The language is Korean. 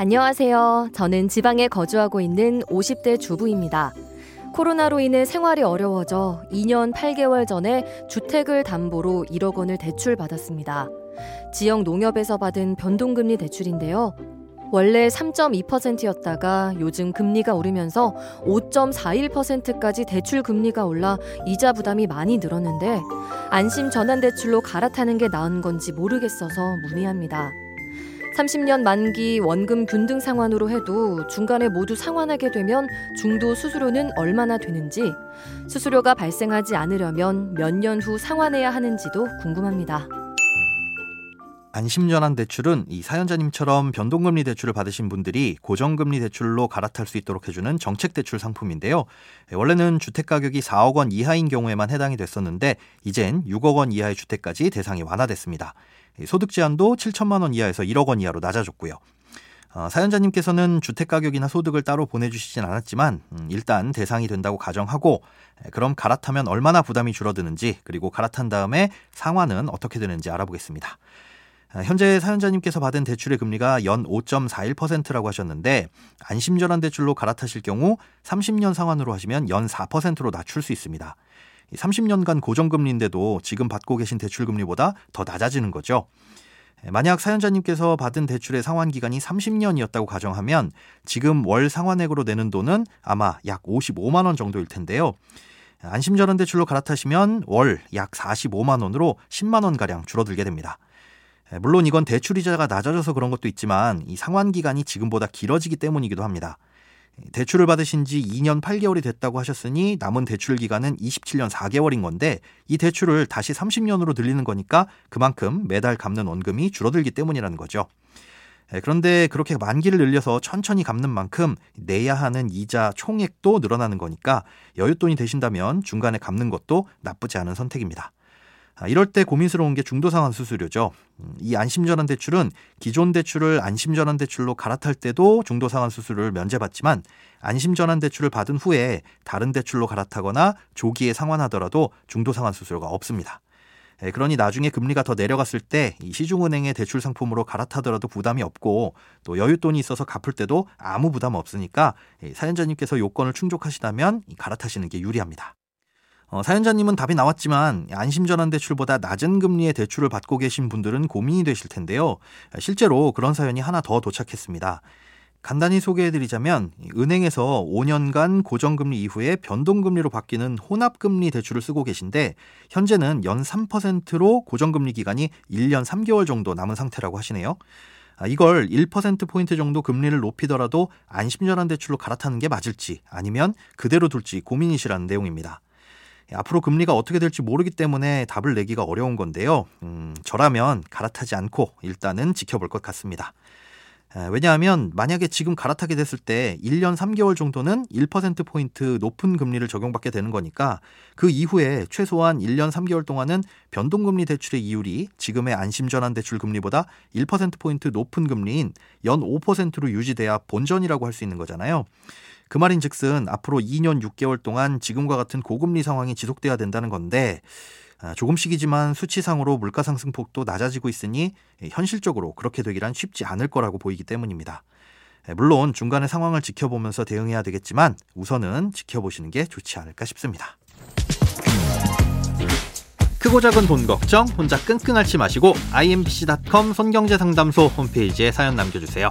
안녕하세요. 저는 지방에 거주하고 있는 50대 주부입니다. 코로나로 인해 생활이 어려워져 2년 8개월 전에 주택을 담보로 1억 원을 대출받았습니다. 지역 농협에서 받은 변동금리 대출인데요. 원래 3.2%였다가 요즘 금리가 오르면서 5.41%까지 대출 금리가 올라 이자 부담이 많이 늘었는데 안심 전환 대출로 갈아타는 게 나은 건지 모르겠어서 문의합니다. 30년 만기 원금 균등 상환으로 해도 중간에 모두 상환하게 되면 중도 수수료는 얼마나 되는지, 수수료가 발생하지 않으려면 몇 년 후 상환해야 하는지도 궁금합니다. 안심전환 대출은 이 사연자님처럼 변동금리 대출을 받으신 분들이 고정금리 대출로 갈아탈 수 있도록 해주는 정책 대출 상품인데요. 원래는 주택 가격이 4억 원 이하인 경우에만 해당이 됐었는데 이젠 6억 원 이하의 주택까지 대상이 완화됐습니다. 소득 제한도 7천만 원 이하에서 1억 원 이하로 낮아졌고요. 어, 사연자님께서는 주택 가격이나 소득을 따로 보내주시진 않았지만 음, 일단 대상이 된다고 가정하고 그럼 갈아타면 얼마나 부담이 줄어드는지 그리고 갈아탄 다음에 상환은 어떻게 되는지 알아보겠습니다. 어, 현재 사연자님께서 받은 대출의 금리가 연 5.41%라고 하셨는데 안심전환 대출로 갈아타실 경우 30년 상환으로 하시면 연 4%로 낮출 수 있습니다. 30년간 고정금리인데도 지금 받고 계신 대출금리보다 더 낮아지는 거죠. 만약 사연자님께서 받은 대출의 상환 기간이 30년이었다고 가정하면 지금 월 상환액으로 내는 돈은 아마 약 55만 원 정도일 텐데요. 안심전환 대출로 갈아타시면 월 약 45만 원으로 10만 원 가량 줄어들게 됩니다. 물론 이건 대출 이자가 낮아져서 그런 것도 있지만 이 상환 기간이 지금보다 길어지기 때문이기도 합니다. 대출을 받으신 지 2년 8개월이 됐다고 하셨으니 남은 대출 기간은 27년 4개월인 건데 이 대출을 다시 30년으로 늘리는 거니까 그만큼 매달 갚는 원금이 줄어들기 때문이라는 거죠. 그런데 그렇게 만기를 늘려서 천천히 갚는 만큼 내야 하는 이자 총액도 늘어나는 거니까 여윳돈이 되신다면 중간에 갚는 것도 나쁘지 않은 선택입니다. 아, 이럴 때 고민스러운 게 중도상환 수수료죠. 음, 이 안심전환 대출은 기존 대출을 안심전환 대출로 갈아탈 때도 중도상환 수수료를 면제받지만 안심전환 대출을 받은 후에 다른 대출로 갈아타거나 조기에 상환하더라도 중도상환 수수료가 없습니다. 예, 그러니 나중에 금리가 더 내려갔을 때 이 시중은행의 대출 상품으로 갈아타더라도 부담이 없고 또 여윳돈이 있어서 갚을 때도 아무 부담 없으니까 사연자님께서 요건을 충족하시다면 갈아타시는 게 유리합니다. 어, 사연자님은 답이 나왔지만 안심전환 대출보다 낮은 금리의 대출을 받고 계신 분들은 고민이 되실 텐데요. 실제로 그런 사연이 하나 더 도착했습니다. 간단히 소개해드리자면 은행에서 5년간 고정금리 이후에 변동금리로 바뀌는 혼합금리 대출을 쓰고 계신데 현재는 연 3%로 고정금리 기간이 1년 3개월 정도 남은 상태라고 하시네요. 아, 이걸 1%포인트 정도 금리를 높이더라도 안심전환 대출로 갈아타는 게 맞을지 아니면 그대로 둘지 고민이시라는 내용입니다. 앞으로 금리가 어떻게 될지 모르기 때문에 답을 내기가 어려운 건데요. 음, 저라면 갈아타지 않고 일단은 지켜볼 것 같습니다. 왜냐하면 만약에 지금 갈아타게 됐을 때 1년 3개월 정도는 1%포인트 높은 금리를 적용받게 되는 거니까 그 이후에 최소한 1년 3개월 동안은 변동금리 대출의 이율이 지금의 안심전환 대출 금리보다 1%포인트 높은 금리인 연 5%로 유지돼야 본전이라고 할 수 있는 거잖아요. 그 말인 즉슨 앞으로 2년 6개월 동안 지금과 같은 고금리 상황이 지속돼야 된다는 건데 아, 조금씩이지만 수치상으로 물가 상승폭도 낮아지고 있으니 현실적으로 그렇게 되기란 쉽지 않을 거라고 보이기 때문입니다. 물론 중간에 상황을 지켜보면서 대응해야 되겠지만 우선은 지켜보시는 게 좋지 않을까 싶습니다. 크고 작은 돈 걱정 혼자 끙끙 앓지 마시고 imbc.com 손경제상담소 홈페이지에 사연 남겨주세요.